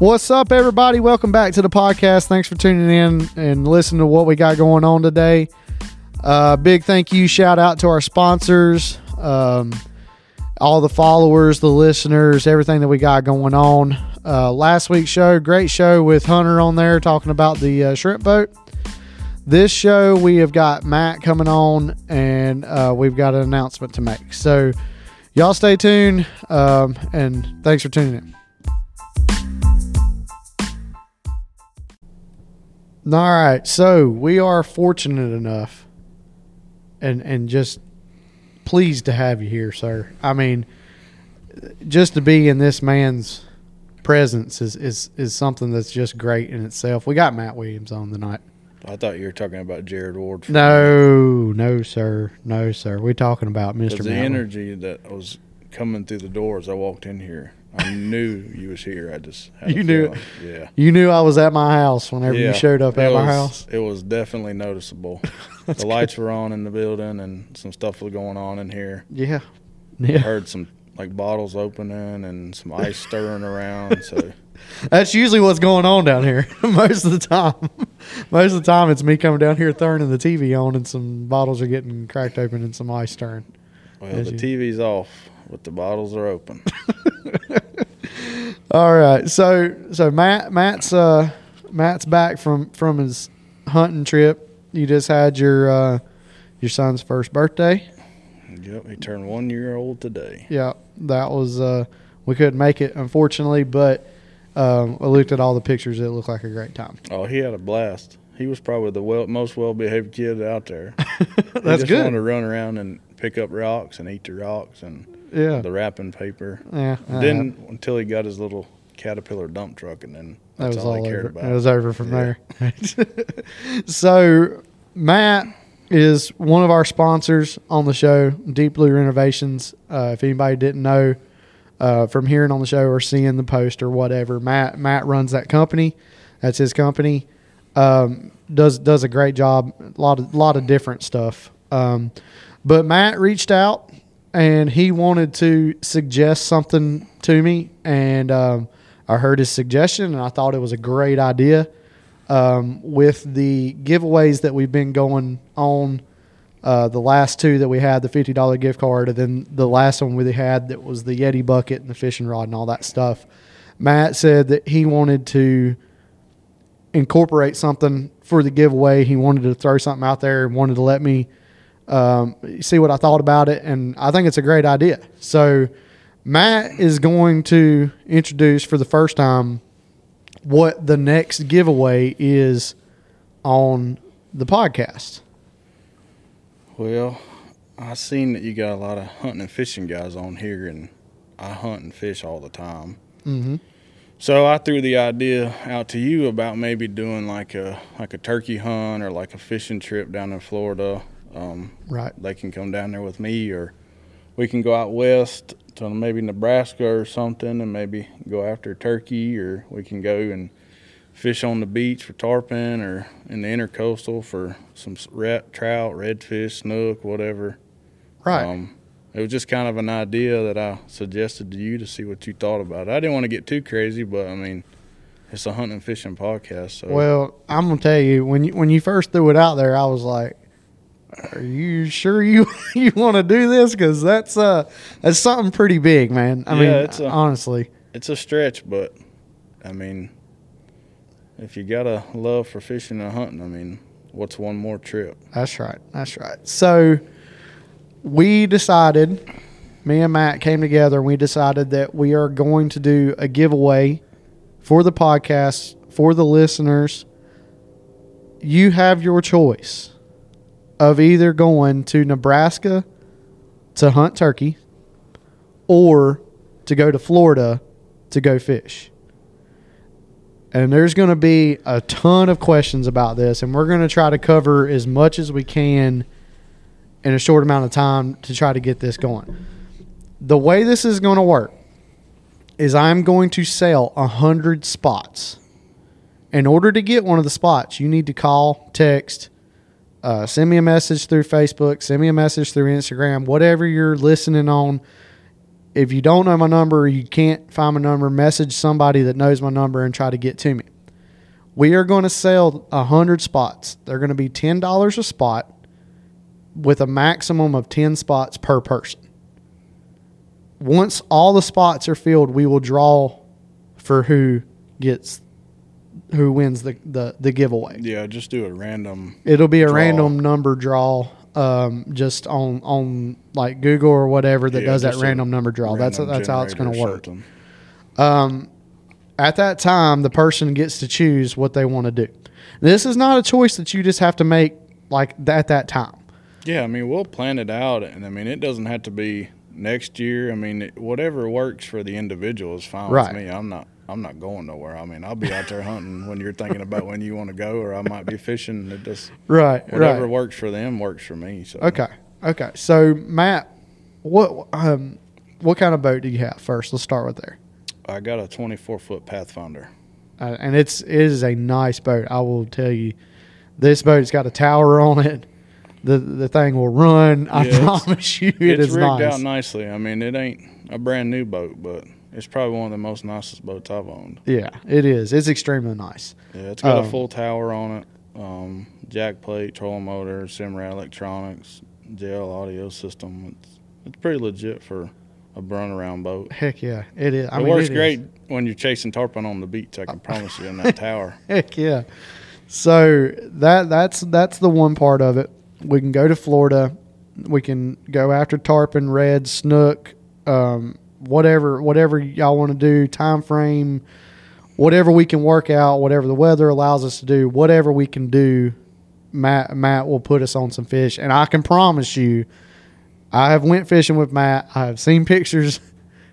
What's up, everybody? Welcome back to the podcast. Thanks for tuning in and listening to what we got going on today. Uh, big thank you, shout out to our sponsors, um, all the followers, the listeners, everything that we got going on. Uh, last week's show, great show with Hunter on there talking about the uh, shrimp boat. This show, we have got Matt coming on, and uh, we've got an announcement to make. So, y'all stay tuned, um, and thanks for tuning in. All right, so we are fortunate enough, and and just pleased to have you here, sir. I mean, just to be in this man's presence is is is something that's just great in itself. We got Matt Williams on tonight. I thought you were talking about Jared Ward. No, no, sir, no, sir. We're talking about Mister. The energy that was coming through the door as I walked in here, I knew you was here. I just had You knew feeling. Yeah. You knew I was at my house whenever yeah. you showed up It at my was- house. It was definitely noticeable. the lights were on in the building, and some stuff was going on in here. Yeah, I heard some like bottles opening and some ice stirring around. So That's usually what's going on down here most of the time. most of the time, it's me coming down here turning the TV on, and some bottles are getting cracked open and some ice stirring. well, As the you- TV's off, but the bottles are open. All right, so so Matt Matt's uh Matt's back from from his hunting trip. You just had your uh your son's first birthday. yep, he turned one year old today. Yeah, that was uh we couldn't make it unfortunately, but um, I looked at all the pictures. It looked like a great time. Oh, he had a blast. He was probably the well, most well behaved kid out there. That's he just good. wanted to run around and pick up rocks and eat the rocks and Yeah, the wrapping paper. yeah. Then until he got his little Caterpillar dump truck, and then that was all, all he cared over. about. It was over from Yeah. there. so Matt is one of our sponsors on the show, Deep Blue Renovations. Uh, if anybody didn't know uh, from hearing on the show or seeing the post or whatever, Matt Matt runs that company. That's his company. Um, does does a great job. A lot of lot of different stuff. Um, but Matt reached out and he wanted to suggest something to me, and um, I heard his suggestion, and I thought it was a great idea. Um, with the giveaways that we've been going on, uh, the last two that we had, the fifty dollar gift card, and then the last one we had that was the Yeti bucket and the fishing rod and all that stuff. Matt said that he wanted to incorporate something for the giveaway. He wanted to throw something out there and wanted to let me um, see what I thought about it, and I think it's a great idea. So, Matt is going to introduce for the first time what the next giveaway is on the podcast. Well, I seen that you got a lot of hunting and fishing guys on here, and I hunt and fish all the time. Mm-hmm. So I threw the idea out to you about maybe doing like a like a turkey hunt or like a fishing trip down in Florida. Um, Right. they can come down there with me, or we can go out west to maybe Nebraska or something, and maybe go after turkey, or we can go and fish on the beach for tarpon, or in the intercoastal for some rat, trout, redfish, snook, whatever. Right. Um, it was just kind of an idea that I suggested to you to see what you thought about it. I didn't want to get too crazy, but I mean, it's a hunting and fishing podcast, so Well, I'm gonna tell you when you when you first threw it out there, I was like, "Are you sure you you want to do this? Because that's uh that's something pretty big, man. I Yeah, mean, it's a- honestly, it's a stretch, but I mean, if you got a love for fishing and hunting, I mean, what's one more trip? that's right. That's right. So we decided, me and Matt came together, and we decided that we are going to do a giveaway for the podcast for the listeners. You have your choice of either going to Nebraska to hunt turkey or to go to Florida to go fish. And there's going to be a ton of questions about this, and we're going to try to cover as much as we can in a short amount of time to try to get this going. The way this is going to work is I'm going to sell a hundred spots. In order to get one of the spots, you need to call, text, uh, send me a message through Facebook, send me a message through Instagram, whatever you're listening on. if you don't know my number or you can't find my number, message somebody that knows my number and try to get to me. We are going to sell 100 spots. They're going to be $10 a spot with a maximum of 10 spots per person. Once all the spots are filled, we will draw for who gets who wins the, the, the giveaway. Yeah, just do a random. It'll be a Draw. random number draw um, just on on like Google or whatever that yeah, does that random number draw. That's random that's how it's going to work. something. Um, at that time, the person gets to choose what they want to do. This is not a choice that you just have to make like at that time. Yeah, I mean, we'll plan it out, and I mean, it doesn't have to be next year. I mean, whatever works for the individual is fine Right. with me. I'm not, I'm not going nowhere. I mean, I'll be out there hunting when you're thinking about when you want to go, or I might be fishing. It just Right. whatever right. works for them works for me. So Okay. Okay. So Matt, what um, what kind of boat do you have first? Let's start with there. I got a 24 foot Pathfinder. uh, and it's it is a nice boat. I will tell you, this boat's got a tower on it. The the thing will run. I Yeah, promise you, it it's is rigged nice. out nicely. I mean, it ain't a brand new boat, but it's probably one of the most nicest boats I've owned. Yeah, it is. It's extremely nice. Yeah, it's got Um, a full tower on it, um, jack plate, trolling motor, Simrad electronics, JL audio system. It's it's pretty legit for a run around boat. Heck yeah, it is. I it mean, works it is. great when you're chasing tarpon on the beach. I can promise you in that tower. Heck yeah. So that that's that's the one part of it. We can go to Florida. We can go after tarpon, red, snook, um, whatever whatever y'all want to do. Time frame, whatever we can work out, whatever the weather allows us to do, whatever we can do. Matt Matt will put us on some fish, and I can promise you, I have went fishing with Matt. I have seen pictures.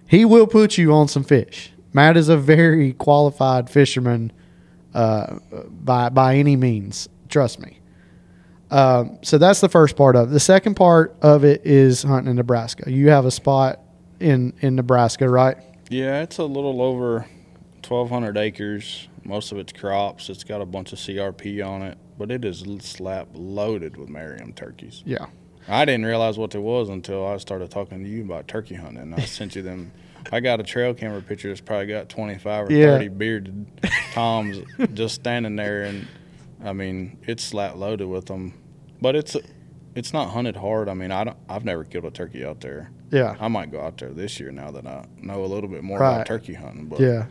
He will put you on some fish. Matt is a very qualified fisherman uh, by by any means. Trust me. Um, so that's the first part of it. The second part of it is hunting in Nebraska. You have a spot in in Nebraska, right? Yeah, it's a little over 1,200 acres. Most of it's crops. It's got a bunch of CRP on it, but it is slap loaded with Merriam turkeys. Yeah. I didn't realize what it was until I started talking to you about turkey hunting. I sent you them. I got a trail camera picture that's probably got 25 or Yeah. 30 bearded toms just standing there, and I mean it's slap loaded with them. But it's it's not hunted hard. I mean I don't. I've never killed a turkey out there. Yeah. I might go out there this year now that I know a little bit more Right. about turkey hunting. But Yeah.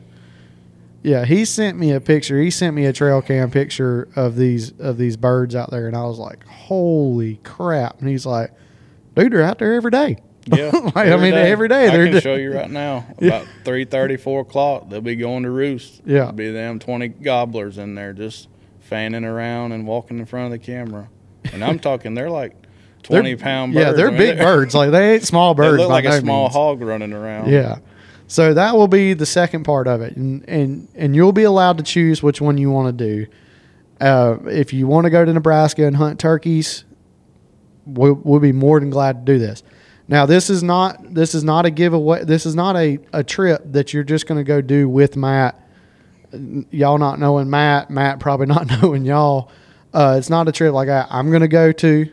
Yeah, he sent me a picture. He sent me a trail cam picture of these of these birds out there, and I was like, "Holy crap!" And he's like, "Dude, they're out there every day." Yeah, Like, I mean, every day I they're can show you right now. Yeah. About three thirty, four o'clock, they'll be going to roost. Yeah. There'll be them twenty gobblers in there just fanning around and walking in front of the camera. And I'm talking, they're like They're- twenty pound birds. Yeah, they're I mean, big birds. Like they ain't small They birds. look by like no a small means. hog running around. Yeah. So that will be the second part of it, and and and you'll be allowed to choose which one you want to do. Uh, if you want to go to Nebraska and hunt turkeys, we'll, we'll be more than glad to do this. Now, this is not this is not a giveaway. This is not a, a trip that you're just going to go do with Matt. Y'all not knowing Matt, Matt probably not knowing y'all. Uh, it's not a trip like I, I'm going to go to.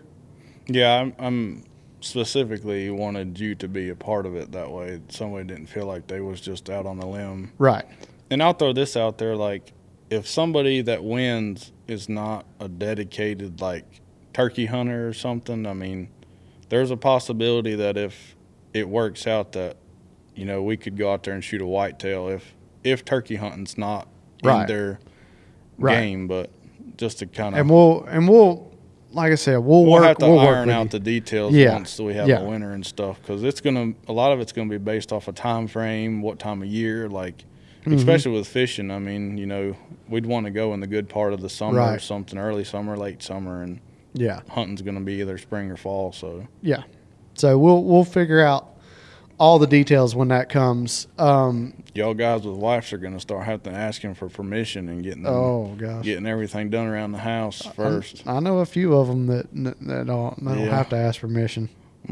Yeah, I'm, I'm specifically wanted you to be a part of it. That way, somebody didn't feel like they was just out on the limb. Right. And I'll throw this out there: like, if somebody that wins is not a dedicated like turkey hunter or something, I mean, there's a possibility that if it works out that you know we could go out there and shoot a whitetail if if turkey hunting's not Right. in their Right. game, but just to kind of And we'll and we'll like I said, we'll, we'll work. have to we'll work iron out you. the details Yeah. once we have Yeah. a winner and stuff because it's gonna a lot of it's gonna be based off a time frame what time of year like Mm-hmm. especially with fishing i mean you know we'd want to go in the good part of the summer or something early summer late summer and Yeah. hunting's gonna be either spring or fall so Yeah. So we'll we'll figure out all the details when that comes. Um, y'all guys with wives are gonna start having to ask asking for permission and getting them, oh gosh. getting everything done around the house first I know a few of them that that don't, they don't have to ask permission.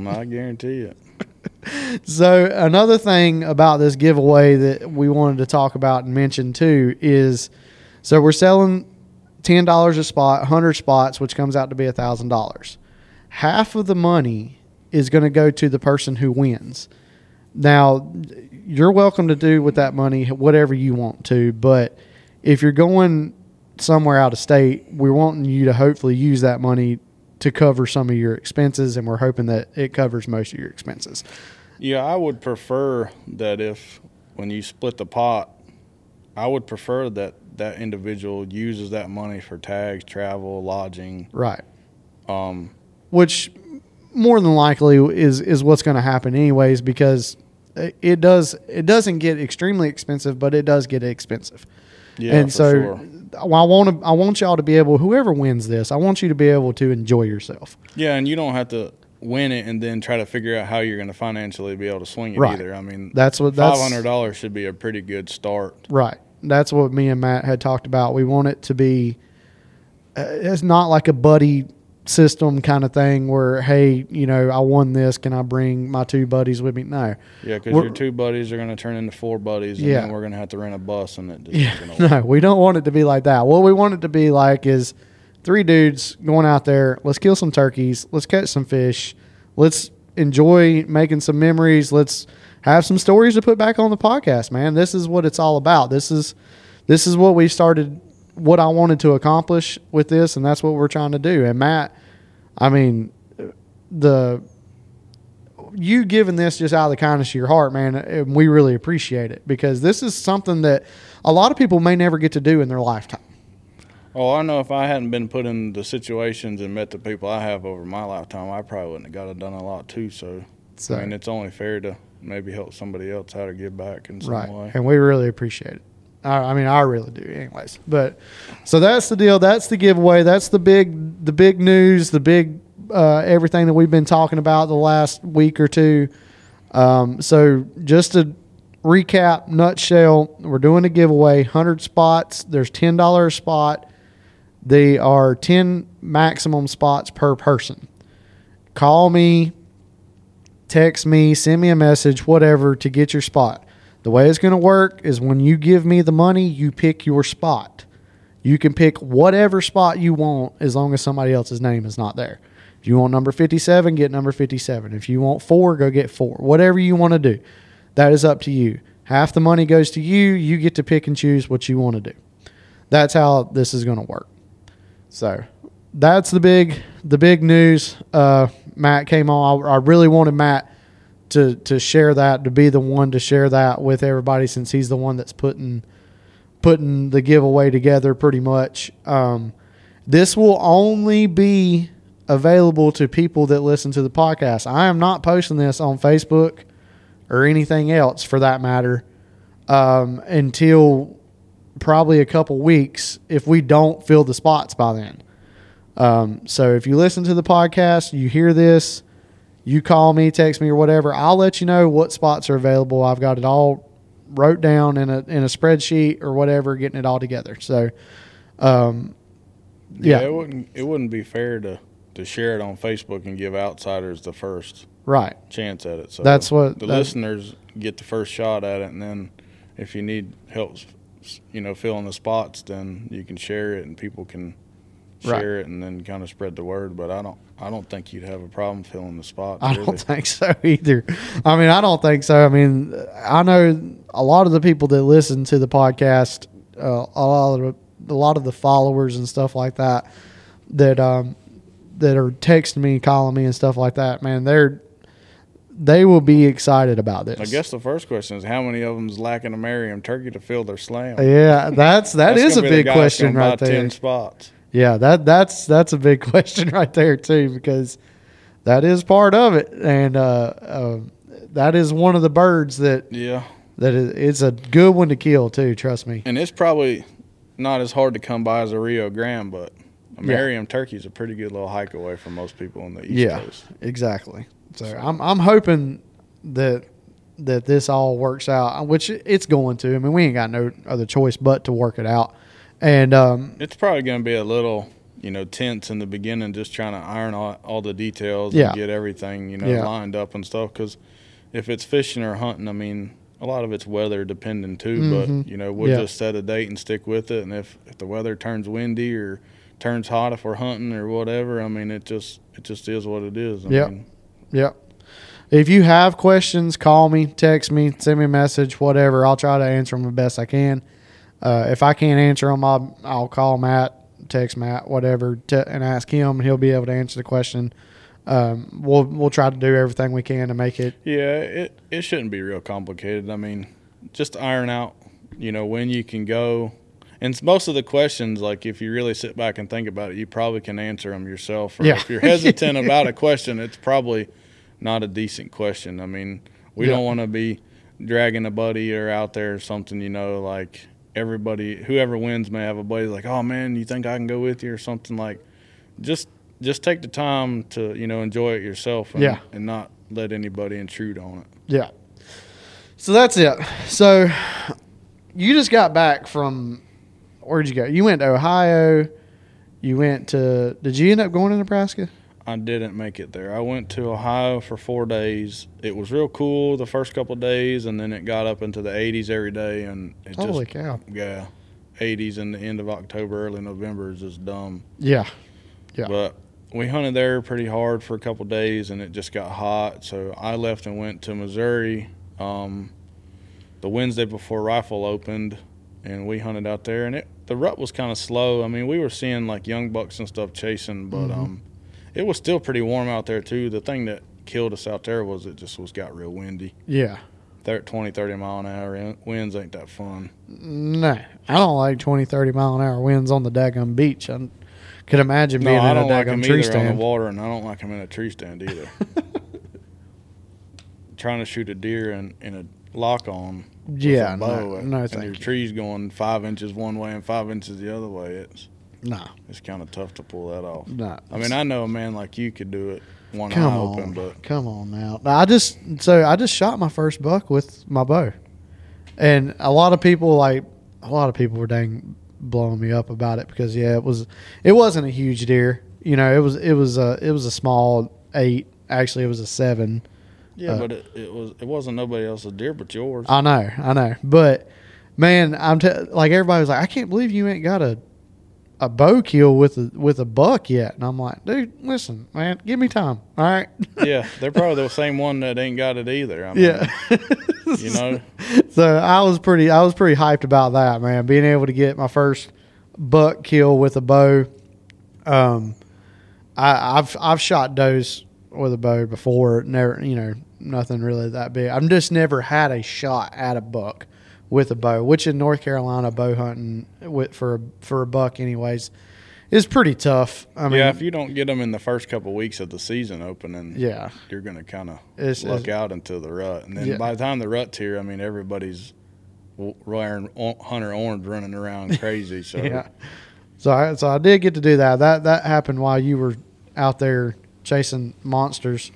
i guarantee it So another thing about this giveaway that we wanted to talk about and mention too is, so we're selling ten dollars a spot, hundred spots, which comes out to be thousand dollars. Half of the money is going to go to the person who wins. Now, you're welcome to do with that money whatever you want to, but if you're going somewhere out of state, we're wanting you to hopefully use that money to cover some of your expenses, and we're hoping that it covers most of your expenses. Yeah, I would prefer that if when you split the pot, I would prefer that that individual uses that money for tags, travel, lodging. Right. Um, Which more than likely is is what's going to happen anyways because it does it doesn't get extremely expensive, but it does get expensive. yeah, and for so sure. I want to I want y'all to be able whoever wins this, I want you to be able to enjoy yourself. Yeah, and you don't have to win it and then try to figure out how you're going to financially be able to swing it Right. either. I mean, That's what that's five hundred dollars should be a pretty good start. Right. That's what me and Matt had talked about. We want it to be, uh, it's not like a buddy system kind of thing where, hey, you know, I won this. Can I bring my two buddies with me? No. Yeah, because your two buddies are going to turn into four buddies, and Yeah. then we're going to have to rent a bus, and it just Yeah. ain't gonna work. No, we don't want it to be like that. What we want it to be like is three dudes going out there. Let's kill some turkeys. Let's catch some fish. Let's enjoy making some memories. Let's have some stories to put back on the podcast, man. This is what it's all about. This is this is what we started what I wanted to accomplish with this and that's what we're trying to do. And Matt, I mean the you giving this just out of the kindness of your heart, man, and we really appreciate it because this is something that a lot of people may never get to do in their lifetime. Oh, I know if I hadn't been put in the situations and met the people I have over my lifetime, I probably wouldn't have got it done a lot too. So, So, I mean, it's only fair to maybe help somebody else out or give back in some right, way. and we really appreciate it. I, mean, I really do, anyways. But so that's the deal. That's the giveaway. That's the big, the big news. The big uh, everything that we've been talking about the last week or two. Um, so just to recap, nutshell, we're doing a giveaway. Hundred spots. There's ten dollars a spot. They are ten maximum spots per person. Call me, text me, send me a message, whatever, to get your spot. The way it's going to work is when you give me the money, you pick your spot. You can pick whatever spot you want as long as somebody else's name is not there. If you want number 57, get number 57. If you want four, go get four. Whatever you want to do, that is up to you. Half the money goes to you. You get to pick and choose what you want to do. That's how this is going to work. So that's the big the big news. Uh, Matt came on. I, I really wanted Matt to to share that to be the one to share that with everybody since he's the one that's putting putting the giveaway together pretty much. Um, this will only be available to people that listen to the podcast. I am not posting this on Facebook or anything else for that matter um, until probably a couple weeks if we don't fill the spots by then. Um, so if you listen to the podcast, you hear this, you call me, text me, or whatever, I'll let you know what spots are available. I've got it all wrote down in a in a spreadsheet or whatever, getting it all together. So, um, Yeah, yeah, it wouldn't it wouldn't be fair to to share it on Facebook and give outsiders the first right, chance at it. So That's what- the that's- listeners get the first shot at it, and then if you need help, you know, filling the spots, then you can share it, and people can Right. share it, and then kind of spread the word. But I don't I don't think you'd have a problem filling the spots. I really. don't think so either. I mean, I don't think so. I mean, I know a lot of the people that listen to the podcast, uh, a lot of the, a lot of the followers and stuff like that, that um, that are texting me, calling me, and stuff like that. Man, they're they will be excited about this. I guess the first question is how many of them's lacking a Merriam turkey to fill their slam. Yeah, that's that That's is a gonna be the big question right there. Ten spots. Yeah, that that's that's a big question right there too because that is part of it, and uh, uh, that is one of the birds that Yeah, that is it's a good one to kill too. Trust me. and it's probably not as hard to come by as a Rio Grande, but a Merriam turkey is a pretty good little hike away from most people on the East Yeah. Coast. Exactly. So I'm I'm hoping that that this all works out, which it's going to. I mean, we ain't got no other choice but to work it out. And um, It's probably going to be a little, you know, tense in the beginning, just trying to iron all, all the details Yeah. and get everything, you know, Yeah. lined up and stuff. Because if it's fishing or hunting, I mean, a lot of it's weather dependent too. Mhm. But you know, we'll Yeah. just set a date and stick with it. And if if the weather turns windy or turns hot if we're hunting or whatever, I mean, it just it just is what it is. I Yep. mean, Yep. if you have questions, call me, text me, send me a message, whatever. I'll try to answer them the best I can. Uh, if I can't answer them, I'll, I'll call Matt, text Matt, whatever, to, and ask him, and he'll be able to answer the question. Um, we'll we'll try to do everything we can to make it. Yeah, it it shouldn't be real complicated. I mean, just iron out, you know, when you can go. And most of the questions, like if you really sit back and think about it, you probably can answer them yourself. Or Yeah. if you're hesitant about a question, it's probably not a decent question. I mean, we Yeah. don't want to be dragging a buddy or out there or something, you know, like everybody, whoever wins may have a buddy like, oh man, you think I can go with you or something like. Just just take the time to you know enjoy it yourself and, Yeah. and not let anybody intrude on it. Yeah. So that's it. So you just got back from where'd you go? You went to Ohio. You went to. Did you end up going to Nebraska? I didn't make it there. I went to Ohio for four days. It was real cool the first couple of days, and then it got up into the 80s every day, and it Holy just cow! yeah, 80s in the end of October, early November is just dumb. Yeah. Yeah. But we hunted there pretty hard for a couple of days, and it just got hot. So I left and went to Missouri um, the Wednesday before rifle opened, and we hunted out there. And it the rut was kind of slow. I mean, we were seeing like young bucks and stuff chasing, but Mhm. um, it was still pretty warm out there too. The thing that killed us out there was it just was got real windy. Yeah. Thir 20, 30 mile an hour winds ain't that fun. No, I don't like 20, 30 mile an hour winds on the daggum beach. I could imagine No, being I in a don't like daggum them tree either on the water, and I don't like them in a tree stand either. Trying to shoot a deer in, in a lock on Yeah, a no, bow, no, and thank your you. tree's going five inches one way and five inches the other way. It's No, it's kind of tough to pull that off. Nah. I mean, I know a man like you could do it one come eye on, open, but come on now. Now, I just so I just shot my first buck with my bow, and a lot of people like a lot of people were dang blowing me up about it because yeah, it was it wasn't a huge deer. You know, it was it was a it was a small eight. Actually, it was a seven. yeah, Uh, but it, it was it wasn't nobody else's deer but yours. I know, I know, but man, I'm t- like everybody was like, I can't believe you ain't got a a bow kill with a with a buck yet, and I'm like, dude, listen, man, give me time, all right? yeah, they're probably the same one that ain't got it either. I mean, yeah, you know, So I was pretty, I was pretty hyped about that, man. Being able to get my first buck kill with a bow. Um, I, I've I've shot does with a bow before. Never, you know, nothing really that big. I've just never had a shot at a buck with a bow, which in North Carolina bow hunting with for a, for a buck, anyways, is pretty tough. I mean, yeah, if you don't get them in the first couple weeks of the season opening, yeah, you're gonna kind of luck out into the rut, and then Yeah. by the time the rut's here, I mean everybody's wearing hunter orange running around crazy. So yeah. So I so I did get to do that. That that happened while you were out there chasing monsters.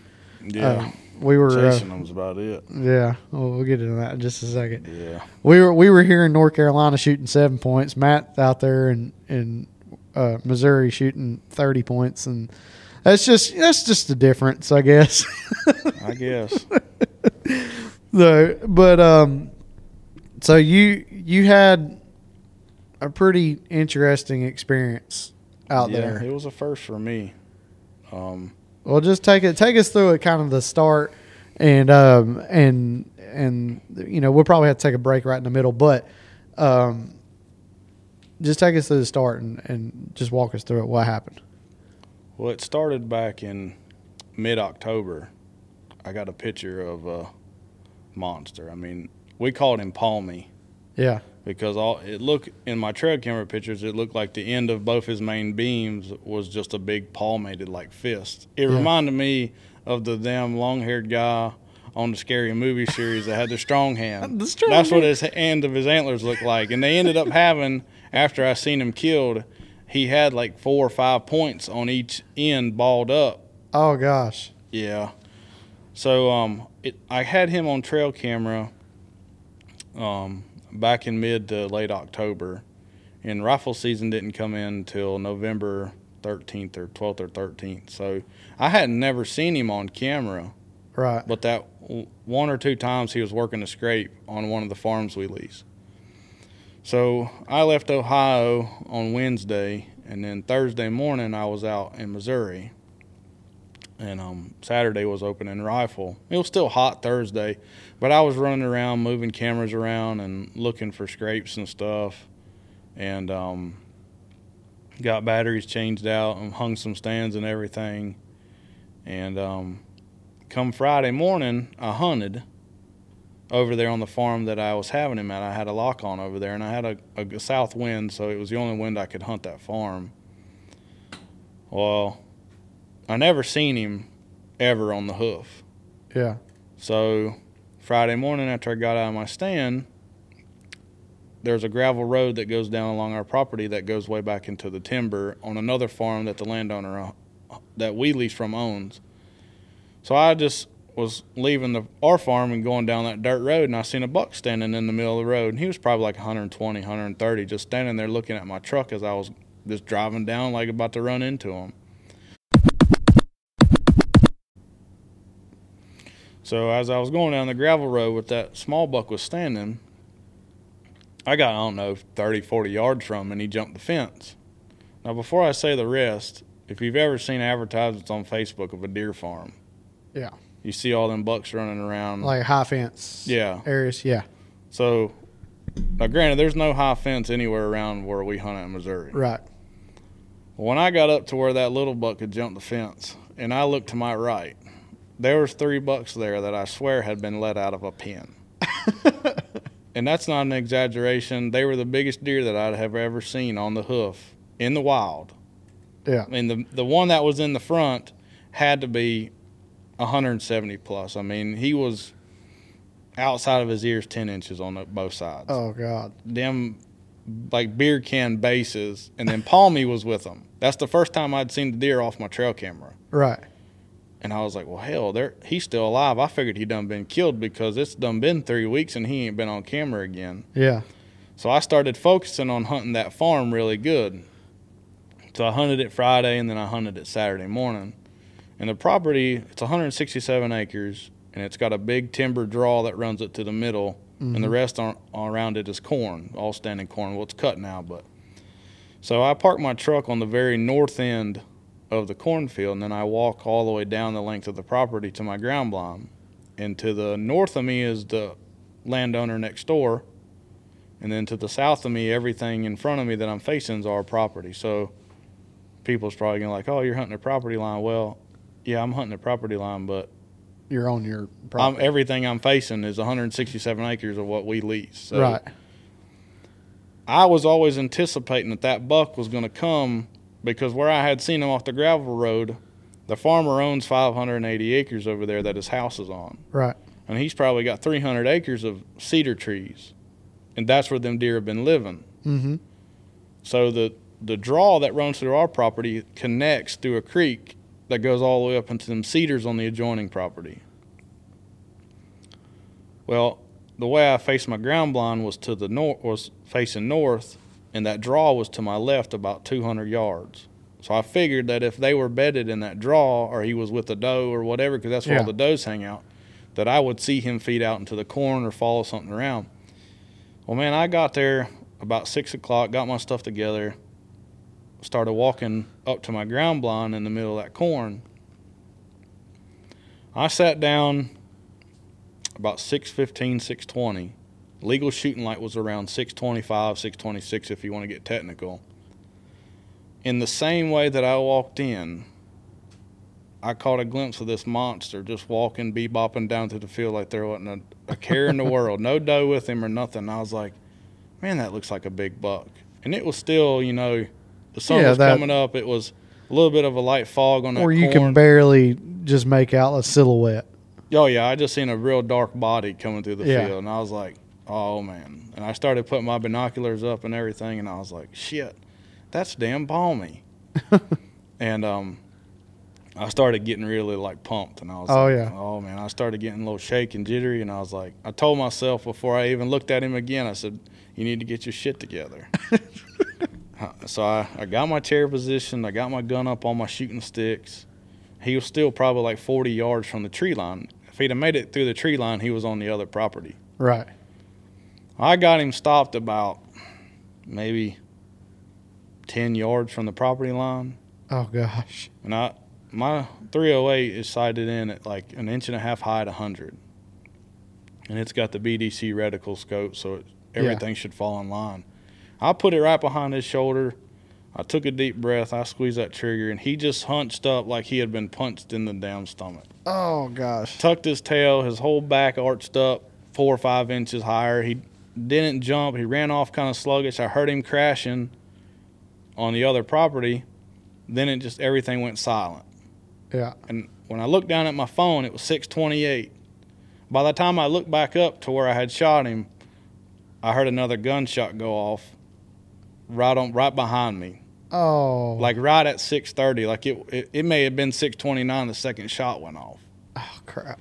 yeah, Uh, we were uh, chasing them's about it. yeah. Well, we'll get into that in just a second. Yeah, We were we were here in North Carolina shooting seven points. Matt out there in in uh, Missouri shooting thirty points, and that's just that's just the difference, I guess. I guess. so, but um, so you you had a pretty interesting experience out yeah, there. it was a first for me. Um, Well, just take it. Take us through it, kind of the start, and um, and and you know we'll probably have to take a break right in the middle, but um, just take us through the start and, and just walk us through it. What happened? well, it started back in mid October. I got a picture of a monster. I mean, we called him Palmy. Yeah, because all it looked in my trail camera pictures, it looked like the end of both his main beams was just a big palmated like fist. It Yeah. reminded me of the damn long haired guy on the scary movie series that had the strong hand. The strong That's what his end of his antlers looked like, and they ended up having after I seen him killed, he had like four or five points on each end balled up. Oh gosh. Yeah. So um, it, I had him on trail camera um, back in mid to late October, and rifle season didn't come in until November 13th or 12th or 13th. So I hadn't never seen him on camera, Right. but that one or two times he was working a scrape on one of the farms we lease. So I left Ohio on Wednesday, and then Thursday morning I was out in Missouri. And um, Saturday was opening rifle. It was still hot Thursday, but I was running around, moving cameras around, and looking for scrapes and stuff, and um, got batteries changed out and hung some stands and everything. And um, come Friday morning, I hunted over there on the farm that I was having him at. I had a lock on over there, and I had a, a south wind, so it was the only wind I could hunt that farm. Well, I never seen him ever on the hoof. Yeah. So Friday morning after I got out of my stand, there's a gravel road that goes down along our property that goes way back into the timber on another farm that the landowner uh, that we lease from owns. So I just was leaving the our farm and going down that dirt road and I seen a buck standing in the middle of the road and he was probably like 120, 130 just standing there looking at my truck as I was just driving down like about to run into him. So as I was going down the gravel road with that small buck was standing, I got, I don't know, 30, 40 yards from him and he jumped the fence. Now, before I say the rest, if you've ever seen advertisements on Facebook of a deer farm, Yeah. you see all them bucks running around. Like high fence yeah. areas. Yeah. So, now granted, there's no high fence anywhere around where we hunt in Missouri. Right. When I got up to where that little buck had jumped the fence, and I looked to my right, there was three bucks there that I swear had been let out of a pen. and that's not an exaggeration. They were the biggest deer that I'd have ever seen on the hoof in the wild. Yeah. I mean, the the one that was in the front had to be 170 plus. I mean, he was outside of his ears 10 inches on both sides. Oh God. Them like beer can bases, and then Palmy was with them. That's the first time I'd seen the deer off my trail camera. Right. And I was like, well, hell, there he's still alive. I figured he done been killed because it's done been three weeks and he ain't been on camera again. Yeah. So I started focusing on hunting that farm really good. So I hunted it Friday and then I hunted it Saturday morning. And the property, it's 167 acres and it's got a big timber draw that runs it to the middle. And the mm-hmm. rest on, around it is corn, all standing corn. Well, it's cut now, but. So I parked my truck on the very north end of the cornfield and then I walk all the way down the length of the property to my ground blind. And to the north of me is the landowner next door. And then to the south of me, everything in front of me that I'm facing is our property. So people's probably gonna like, oh, you're hunting a property line. Well, yeah, I'm hunting a property line, but You're on your I'm, property. everything I'm facing is 167 acres of what we lease. So right. I was always anticipating that that buck was going to come because where I had seen him off the gravel road, the farmer owns 580 acres over there that his house is on. Right. And he's probably got 300 acres of cedar trees. And that's where them deer have been living. Mm-hmm. So the the draw that runs through our property connects through a creek that goes all the way up into them cedars on the adjoining property. Well, the way I faced my ground blind was to the north was facing north, and that draw was to my left about 200 yards. So I figured that if they were bedded in that draw, or he was with the doe or whatever, because that's where Yeah. all the does hang out, that I would see him feed out into the corn or follow something around. Well, man, I got there about six o'clock, got my stuff together, started walking up to my ground blind in the middle of that corn. I sat down about 615, 620. Legal shooting light was around 625, 626 if you want to get technical. In the same way that I walked in, I caught a glimpse of this monster just walking, bebopping down through the field like there wasn't a, a care in the world. No doe with him or nothing. I was like, man, that looks like a big buck. And it was still, you know, the sun Yeah, was that- coming up. It was a little bit of a light fog on that Or you corn. can barely just make out a silhouette. Oh yeah, I just seen a real dark body coming through the Yeah. field, and I was like, "Oh man!" And I started putting my binoculars up and everything, and I was like, "Shit, that's damn Palmy." and um, I started getting really like pumped, and I was Oh, like, yeah. "Oh man!" I started getting a little shake and jittery, and I was like, I told myself before I even looked at him again, I said, "You need to get your shit together." Uh, so I, I got my chair positioned, I got my gun up on my shooting sticks. He was still probably like 40 yards from the tree line. If he'd have made it through the tree line, he was on the other property. Right. I got him stopped about maybe 10 yards from the property line. Oh gosh. And I, my 308 is sighted in at like an inch and a half high at 100. And it's got the BDC reticle scope, so it, everything should fall in line. I put it right behind his shoulder. I took a deep breath. I squeezed that trigger, and he just hunched up like he had been punched in the damn stomach. Oh gosh. Tucked his tail, his whole back arched up four or five inches higher. He didn't jump. He ran off kind of sluggish. I heard him crashing on the other property. Then it just everything went silent. Yeah. And when I looked down at my phone, it was 628. By the time I looked back up to where I had shot him, I heard another gunshot go off right on right behind me. Oh. Like right at 630. Like it it, it may have been 629 the second shot went off. oh crap.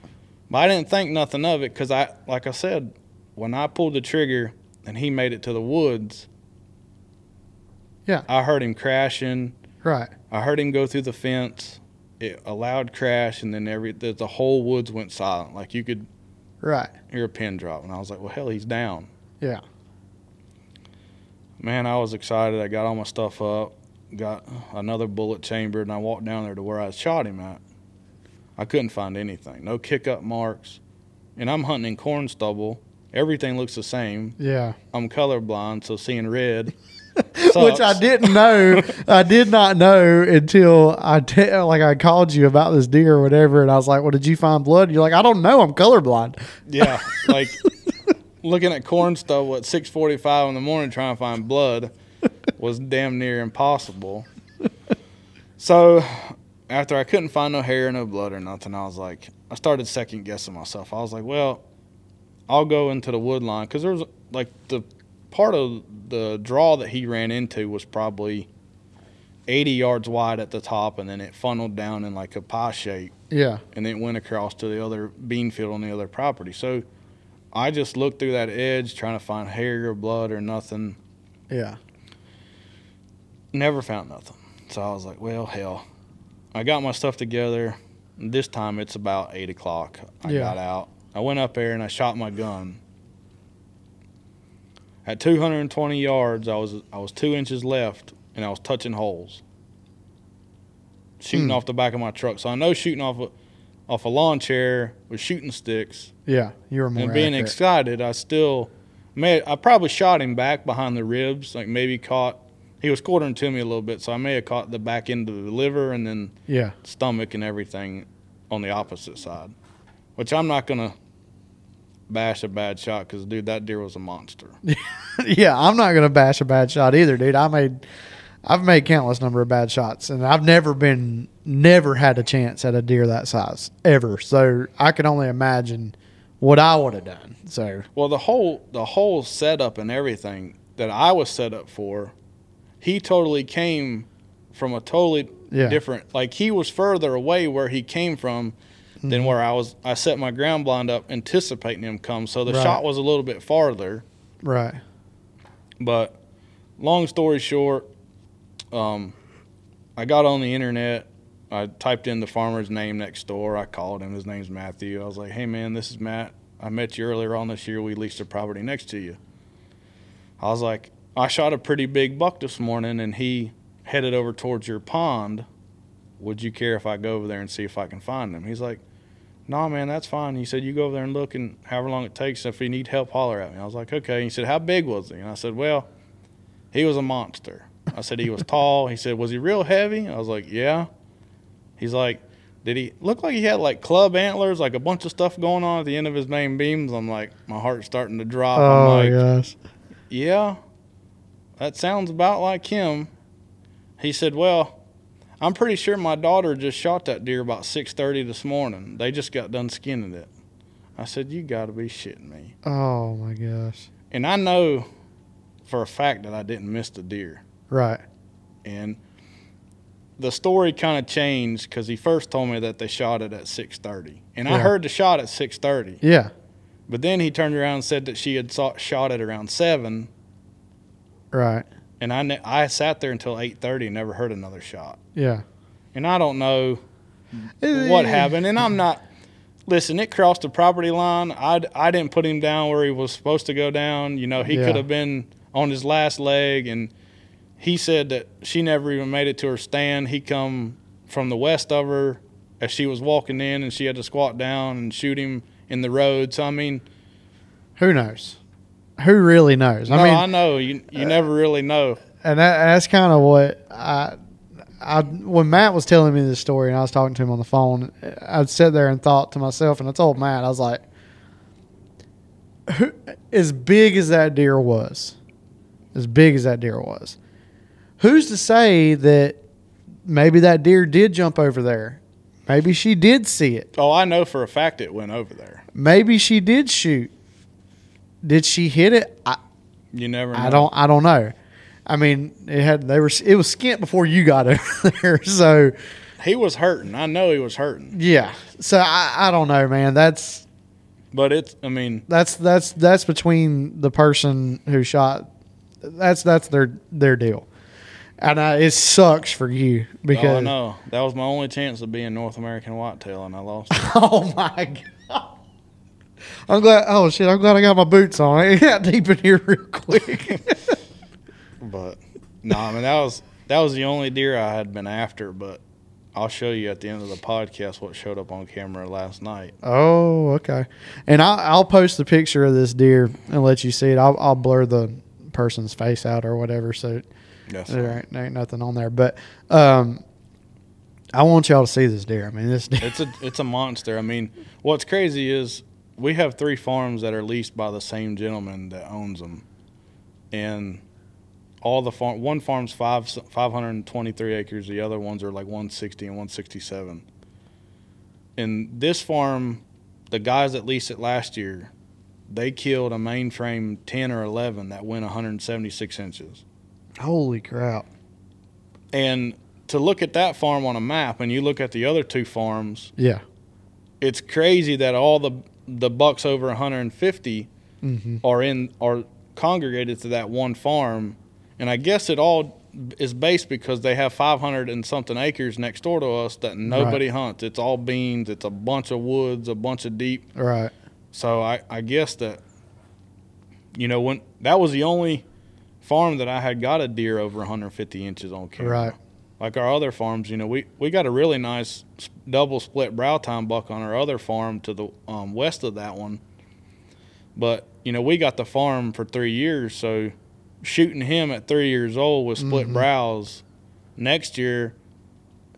But I didn't think nothing of it cuz I like I said, when I pulled the trigger and he made it to the woods, Yeah. I heard him crashing. Right. I heard him go through the fence. It, a loud crash, and then every the, the whole woods went silent. Like you could Right. hear a pin drop, and I was like, "Well, hell, he's down." Yeah. Man, I was excited. I got all my stuff up, got another bullet chambered, and I walked down there to where I shot him at. I couldn't find anything. No kick up marks, and I'm hunting in corn stubble. Everything looks the same. Yeah. I'm colorblind, so seeing red. Which I didn't know. I did not know until I te- like I called you about this deer or whatever, and I was like, "Well, did you find blood?" You're like, "I don't know. I'm colorblind." Yeah, like looking at corn stubble at 6:45 in the morning trying to find blood was damn near impossible. So, after I couldn't find no hair, no blood or nothing, I was like, I started second guessing myself. I was like, well, I'll go into the wood line because there was like the part of the draw that he ran into was probably 80 yards wide at the top, and then it funneled down in like a pie shape Yeah. and then went across to the other bean field on the other property. So I just looked through that edge trying to find hair or blood or nothing. Yeah. Never found nothing. So I was like, well, hell. I got my stuff together. This time it's about 8 o'clock. I Yeah. got out. I went up there and I shot my gun. At 220 yards, I was I was two inches left, and I was touching holes, shooting Hmm. off the back of my truck. So I know shooting off a, off a lawn chair with shooting sticks Yeah. You were more and being accurate. excited, I still may I probably shot him back behind the ribs, like maybe caught. He was quartering to me a little bit, so I may have caught the back end of the liver and then yeah. stomach and everything on the opposite side. Which I'm not gonna bash a bad shot because dude, that deer was a monster. yeah. I'm not gonna bash a bad shot either, dude. I made. I've made countless number of bad shots, and I've never been, never had a chance at a deer that size ever. So I can only imagine what I would have done. So Well, the whole the whole setup and everything that I was set up for, he totally came from a totally Yeah. different. Like he was further away where he came from Mm-hmm. than where I was. I set my ground blind up anticipating him come, so the Right. shot was a little bit farther. right. But long story short, um, I got on the internet. I typed in the farmer's name next door. I called him. His name's Matthew. I was like, "Hey man, this is Matt. I met you earlier on this year. We leased a property next to you." I was like, "I shot a pretty big buck this morning, and he headed over towards your pond. Would you care if I go over there and see if I can find him?" He's like, "No, man, that's fine." He said, "You go over there and look, and however long it takes. If you need help, holler at me." I was like, "Okay." He said, "How big was he?" And I said, "Well." He was a monster. I said he was tall. He said, "Was he real heavy?" I was like, "Yeah." He's like, "Did he look like he had like club antlers, like a bunch of stuff going on at the end of his main beams?" I'm like, my heart's starting to drop. Oh I'm like, gosh. "Yeah, that sounds about like him." He said, "Well, I'm pretty sure my daughter just shot that deer about 6:30 this morning. They just got done skinning it." I said, "You got to be shitting me." Oh my gosh. And I know for a fact that I didn't miss the deer. Right. and the story kind of changed because he first told me that they shot it at 6.30 and i heard the shot at 6.30 Yeah. but then he turned around and said that she had shot it around 7 Right. And I, I sat there until 8.30 and never heard another shot Yeah. and i don't know what happened and i'm not listen it crossed the property line I, I didn't put him down where he was supposed to go down you know he Yeah. could have been on his last leg and he said that she never even made it to her stand he come from the west of her as she was walking in, and she had to squat down and shoot him in the road. So I mean, Who knows? Who really knows? I no, mean, I know you. You uh, never really know. and that, that's kind of what I, I when Matt was telling me this story and I was talking to him on the phone, I'd sit there and thought to myself, and I told Matt, I was like, who, as big as that deer was, as big as that deer was, who's to say that maybe that deer did jump over there? Maybe she did see it. Oh, I know for a fact it went over there. Maybe she did shoot. Did she hit it? I, You never. Know. I don't. I don't know. I mean, it had they were. It was skint before you got over there. So He was hurting. I know he was hurting. yeah. So I, I don't know, man. That's But it's. I mean, that's that's that's between the person who shot. That's that's their their deal, and uh, it sucks for you because oh, I know that was my only chance of being North American whitetail, and I lost. it. oh my god. I'm glad. Oh shit! I'm glad I got my boots on. I got deep in here real quick. but no, I mean that was that was the only deer I had been after. But I'll show you at the end of the podcast what showed up on camera last night. Oh, okay. And I'll, I'll post the picture of this deer and let you see it. I'll, I'll blur the person's face out or whatever, so Yes. there ain't, ain't nothing on there. But um, I want y'all to see this deer. I mean, this deer. It's a it's a monster. I mean, what's crazy is we have three farms that are leased by the same gentleman that owns them, and all the farm one farm's five five hundred and twenty three acres. The other ones are like one sixty and one sixty seven. And this farm, the guys that leased it last year, they killed a mainframe ten or eleven that went one hundred and seventy six inches. Holy crap! And to look at that farm on a map, and you look at the other two farms, Yeah. it's crazy that all the the bucks over 150 Mm-hmm. are in are congregated to that one farm, and I guess it all is based because they have 500 and something acres next door to us that nobody hunts. It's all beans. It's a bunch of woods, a bunch of deep. Right. So I I guess that you know when that was the only farm that I had got a deer over 150 inches on camera. Right. Like our other farms, you know, we, we got a really nice double split brow tine buck on our other farm to the um, west of that one. But, you know, we got the farm for three years, so shooting him at three years old with split Mhm. brows next year,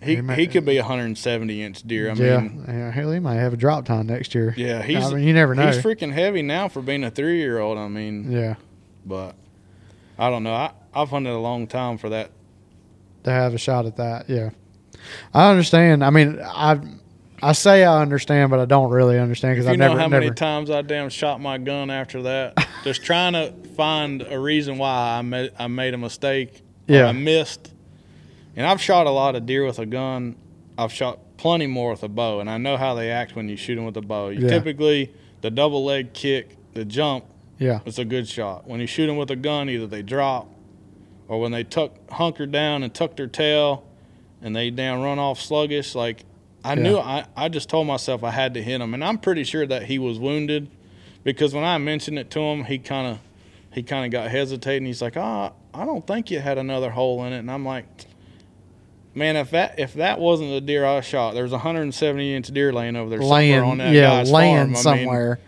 he, He may- he could be a 170 inch deer. I yeah. mean, yeah. Hell, he might have a drop tine next year. yeah, he's, I mean, you never know. he's freaking heavy now for being a three year old. I mean, yeah. but I don't know. I, I've hunted a long time for that. To have a shot at that. Yeah. I understand. I mean, I I say I understand, but I don't really understand because I've you know never how never. many times I damn shot my gun after that, just trying to find a reason why I made I made a mistake. Yeah. I missed. And I've shot a lot of deer with a gun. I've shot plenty more with a bow, and I know how they act when you shoot them with a bow. You Yeah. typically the double leg kick, the jump, yeah. it's a good shot. When you shoot them with a gun, either they drop, or when they tuck hunker down and tuck their tail, and they down run off sluggish. Like I Yeah. knew, I I just told myself I had to hit him, and I'm pretty sure that he was wounded, because when I mentioned it to him, he kind of he kind of got hesitating. He's like, "Ah, I don't think you had another hole in it," and I'm like. Man, if that if that wasn't the deer I shot, there's a 170 inch deer laying over there somewhere on that yeah, guy's laying farm. I mean, somewhere.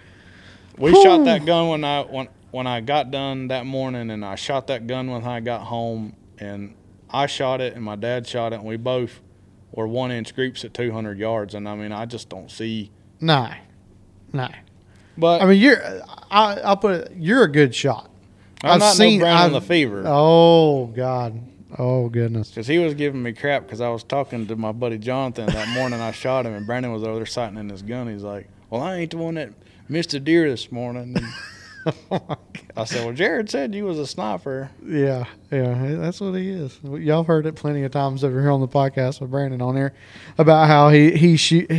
we Whew. shot that gun when I when when I got done that morning, and I shot that gun when I got home, and I shot it, and my dad shot it, and we both were one inch groups at 200 yards, and I mean I just don't see. No, no. But I mean, you're. I, I'll put it. You're a good shot. I'm I've not seen- no Brandon I've- Lefevre Oh God. Oh goodness. because he was giving me crap because I was talking to my buddy Jonathan that morning. I shot him, and Brandon was over there sighting in his gun. He's like, "Well, I ain't the one that missed a deer this morning." And I said, "Well, Jared said you was a sniper." yeah, yeah. That's what he is. Y'all heard it plenty of times over here on the podcast with Brandon on there about how he he shoot.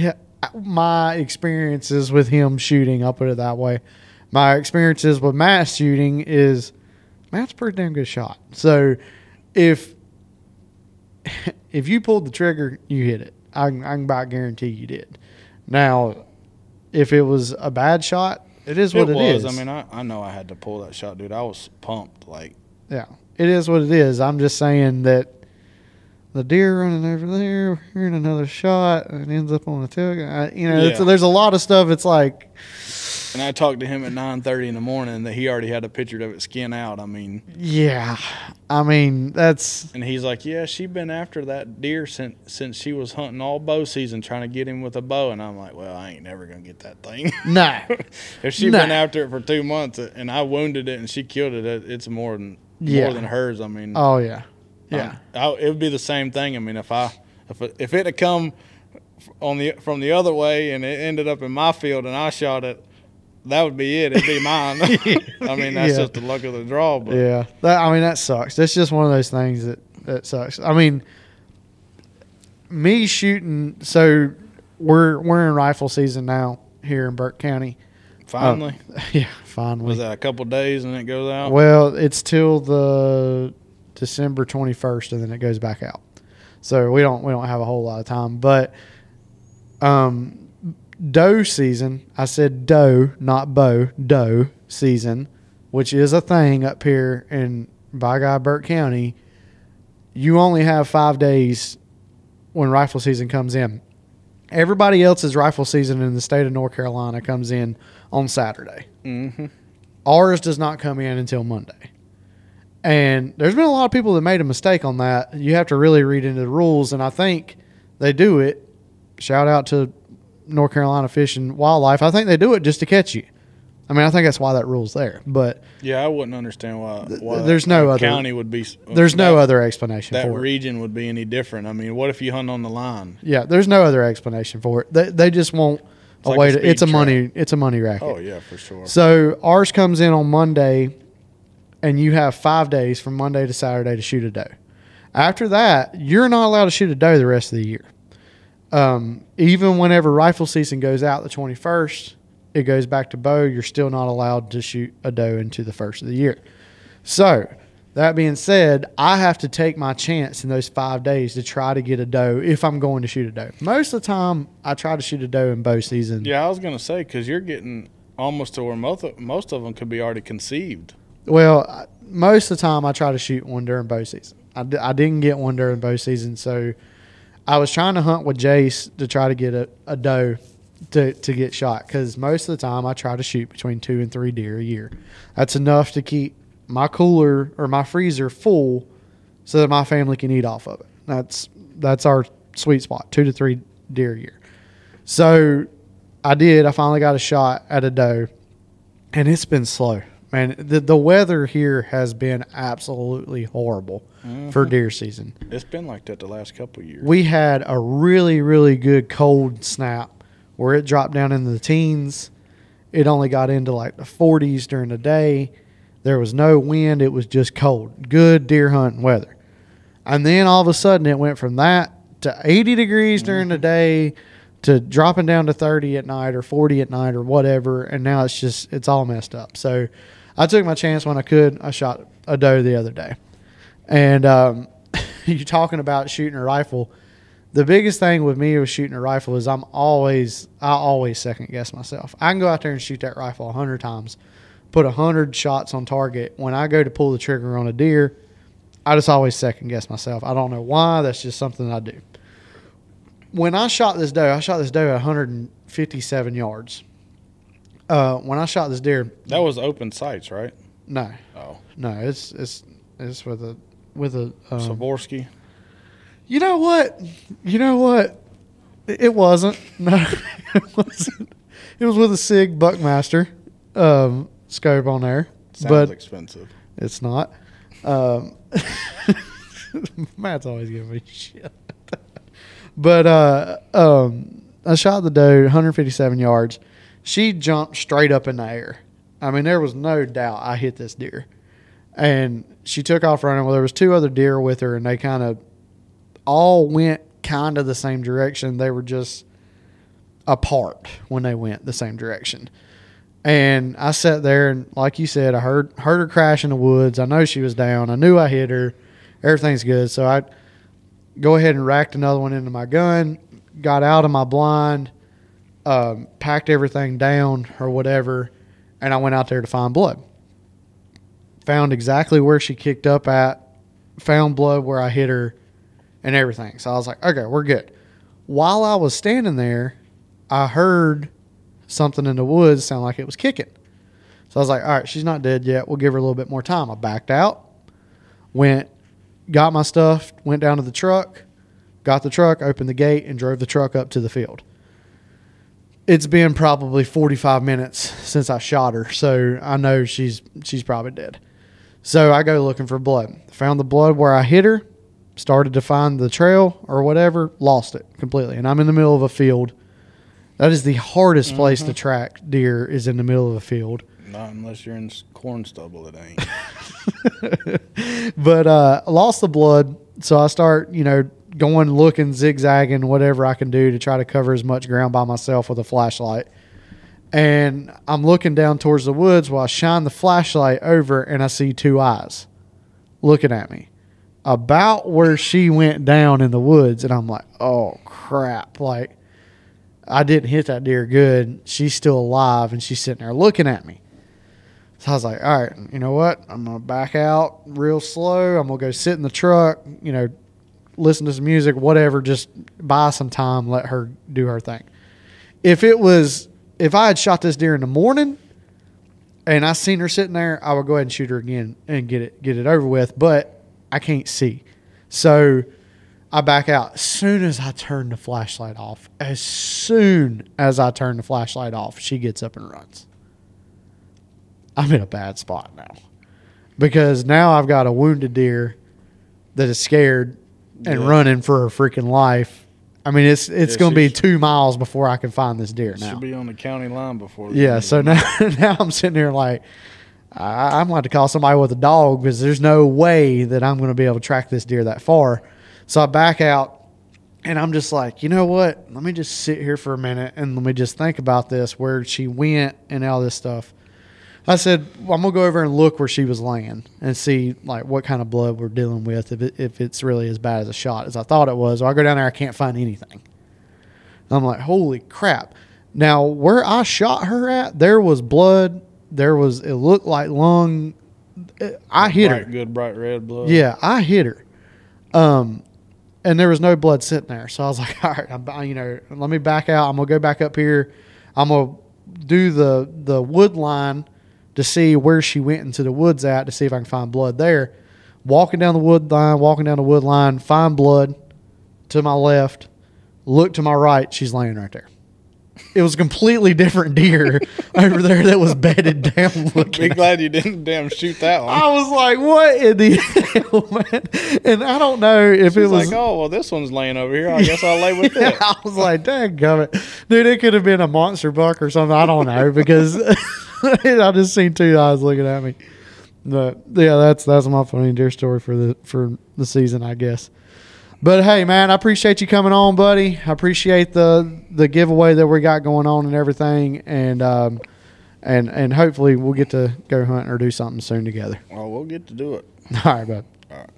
My experiences with him shooting. I'll put it that way. My experiences with Matt shooting is Matt's pretty damn good shot. So if if you pulled the trigger, you hit it. I I can about guarantee you did. Now, if it was a bad shot, it is what it is. was. I mean, I, I know I had to pull that shot, dude. I was pumped. Like, Yeah, it is what it is. I'm just saying that the deer running over there, hearing another shot, and ends up on the tailgate. You know, it's, Yeah. there's a lot of stuff. It's like, And I talked to him at nine thirty in the morning that he already had a picture of it skin out. I mean, yeah, I mean, that's and he's like, "Yeah, she been after that deer since since she was hunting all bow season, trying to get him with a bow." And I'm like, "Well, I ain't never gonna get that thing. no, if she Nah. been after it for two months and I wounded it and she killed it, it it's more than Yeah. more than hers. I mean, oh yeah, yeah, Um, I, it would be the same thing. I mean, if I if it, if it had come on the from the other way and it ended up in my field and I shot it, that would be it. It'd be mine. I mean, that's Yeah. just the luck of the draw. But yeah. That, I mean, that sucks. That's just one of those things that that sucks. I mean, me shooting. So we're we're in rifle season now here in Burke County. finally, Yeah, finally. was that a couple days and it goes out? Well, it's till the December twenty first, and then it goes back out. So we don't we don't have a whole lot of time, but um, doe season. I said doe, not bow. Doe season, which is a thing up here in by guy Burke County. You only have five days when rifle season comes in. Everybody else's rifle season in the state of North Carolina comes in on Saturday. mm-hmm. Ours does not come in until Monday. And there's been a lot of people that made a mistake on that. You have to really read into the rules, and I think they do it. Shout out to North Carolina Fish and Wildlife. I think they do it just to catch you. I mean, I think that's why that rule's there. But Yeah, I wouldn't understand why. why there's no other- county would be. Uh, there's no that- other explanation that for it. region would be any different. I mean, what if you hunt on the line? Yeah, there's no other explanation for it. They, they just want a like way a to. It's a money. It's a money racket. Oh yeah, for sure. So ours comes in on Monday, and you have five days from Monday to Saturday to shoot a doe. After that, you're not allowed to shoot a doe the rest of the year. Um, even whenever rifle season goes out the 21st, it goes back to bow. You're still not allowed to shoot a doe into the first of the year. So, that being said, I have to take my chance in those five days to try to get a doe if I'm going to shoot a doe. Most of the time, I try to shoot a doe in bow season. Yeah, I was gonna say because you're getting almost to where most of, most of them could be already conceived. Well, most of the time I try to shoot one during bow season. I, d- I didn't get one during bow season, so I was trying to hunt with Jace to try to get a, a doe to, to get shot because most of the time I try to shoot between two and three deer a year. That's enough to keep my cooler or my freezer full so that my family can eat off of it. That's that's our sweet spot, two to three deer a year. So I did. I finally got a shot at a doe, and it's been slow. Man, the the weather here has been absolutely horrible for mm-hmm. deer season. It's been like that the last couple of years. We had a really really good cold snap where it dropped down into the teens. It only got into like the 40s during the day. There was no wind. It was just cold. Good deer hunting weather. And then all of a sudden it went from that to 80 degrees during the mm-hmm. day to dropping down to 30 at night or 40 at night or whatever. And now it's just, it's all messed up. So I took my chance when I could. I shot a doe the other day. And um, you're talking about shooting a rifle. The biggest thing with me with shooting a rifle is I'm always, I always second guess myself. I can go out there and shoot that rifle a hundred times, put a hundred shots on target. When I go to pull the trigger on a deer, I just always second guess myself. I don't know why. That's just something I do. When I shot this doe, I shot this doe at 157 yards. Uh, when I shot this deer, that was open sights, right? no, Oh, no, it's it's it's with a with a. Um, Swarovski. you know what? You know what? It it wasn't. No, it wasn't. It was with a Sig Buckmaster um, scope on there, Sounds but expensive. it's not. Um, Matt's always giving me shit. but uh, um, I shot the doe 157 yards. She jumped straight up in the air. I mean, there was no doubt I hit this deer. And she took off running. Well, there was two other deer with her, and they kind of all went kind of the same direction. They were just apart when they went the same direction. And I sat there and like you said, I heard heard her crash in the woods. I know she was down. I knew I hit her. Everything's good. So I go ahead and racked another one into my gun, got out of my blind, um, packed everything down or whatever, and I went out there to find blood. Found exactly where she kicked up at, found blood where I hit her, and everything. So I was like, okay, we're good. While I was standing there, I heard something in the woods sound like it was kicking. So I was like, all right, she's not dead yet. We'll give her a little bit more time. I backed out, went, got my stuff, went down to the truck, got the truck, opened the gate, and drove the truck up to the field. It's been probably 45 minutes since I shot her, so I know she's she's probably dead. So I go looking for blood. Found the blood where I hit her, started to find the trail or whatever, lost it completely. And I'm in the middle of a field. That is the hardest place to track deer is in the middle of a field. Not unless you're in corn stubble, it ain't. but uh, I lost the blood, so I start, you know, going looking, zigzagging, whatever I can do to try to cover as much ground by myself with a flashlight. And I'm looking down towards the woods while I shine the flashlight over, and I see two eyes looking at me about where she went down in the woods, and I'm like, oh crap! Like I didn't hit that deer good. She's still alive, and she's sitting there looking at me. So I was like, all right, you know what? I'm gonna back out real slow. I'm gonna go sit in the truck, you know, listen to some music, whatever. Just buy some time, let her do her thing. If it was, if I had shot this deer in the morning, and I seen her sitting there, I would go ahead and shoot her again and get it get it over with. But I can't see, so I back out. As soon as I turn the flashlight off, as soon as I turn the flashlight off, she gets up and runs. I'm in a bad spot now because now I've got a wounded deer that is scared and Yeah. running for her freaking life. I mean, it's it's Yeah, going to be two miles before I can find this deer now. Should be on the county line before. Yeah, so now now I'm sitting there like I, I'm going to call somebody with a dog because there's no way that I'm going to be able to track this deer that far. So I back out and I'm just like, you know what? Let me just sit here for a minute and let me just think about this, where she went and all this stuff. I said, well, I'm gonna go over and look where she was laying and see like what kind of blood we're dealing with. If it, if it's really as bad as a shot as I thought it was, or I go down there, I can't find anything. I'm like, holy crap! Now where I shot her at, there was blood. There was it looked like lung. I hit her. Good bright red blood. Yeah, I hit her. Um, and there was no blood sitting there. So I was like, all right, I'm, you know, let me back out. I'm gonna go back up here. I'm gonna do the the wood line to see where she went into the woods at to see if I can find blood there. Walking down the wood line, walking down the wood line, find blood to my left. Look to my right. She's laying right there. It was a completely different deer over there that was bedded down looking Be glad you didn't damn shoot that one. I was like, "What in the hell, man?" And I don't know if it was. like, oh well, this one's laying over here. I guess I'll lay with it. I was like, "Dang gummit, dude! It could have been a monster buck or something. I don't know because I just seen two eyes looking at me." But yeah, that's that's my funny deer story for the for the season, I guess. But hey, man, I appreciate you coming on, buddy. I appreciate the the giveaway that we got going on and everything, and um, and and hopefully we'll get to go hunting or do something soon together. Oh, we'll get to do it. All right, bud. All right.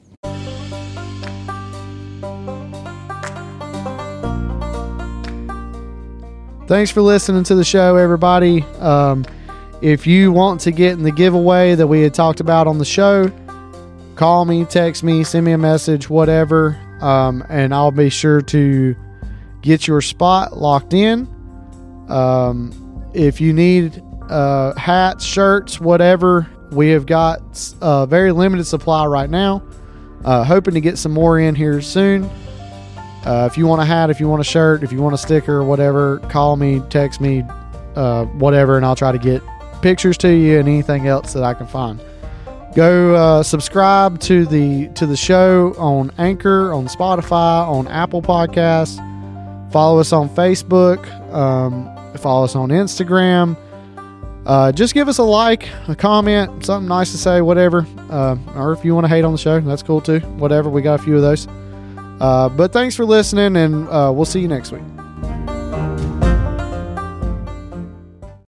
Thanks for listening to the show, everybody. Um, if you want to get in the giveaway that we had talked about on the show, call me, text me, send me a message, whatever, um, and I'll be sure to get your spot locked in. Um, if you need uh, hats, shirts, whatever, we have got a very limited supply right now. Uh, hoping to get some more in here soon. Uh, if you want a hat, if you want a shirt, if you want a sticker, whatever, call me, text me, uh, whatever, and I'll try to get pictures to you and anything else that I can find. Go uh, subscribe to the to the show on Anchor, on Spotify, on Apple Podcasts. Follow us on Facebook. Um, follow us on Instagram. Uh, just give us a like, a comment, something nice to say, whatever. Uh, or if you want to hate on the show, that's cool too. Whatever. We got a few of those. Uh, but thanks for listening, and uh, we'll see you next week.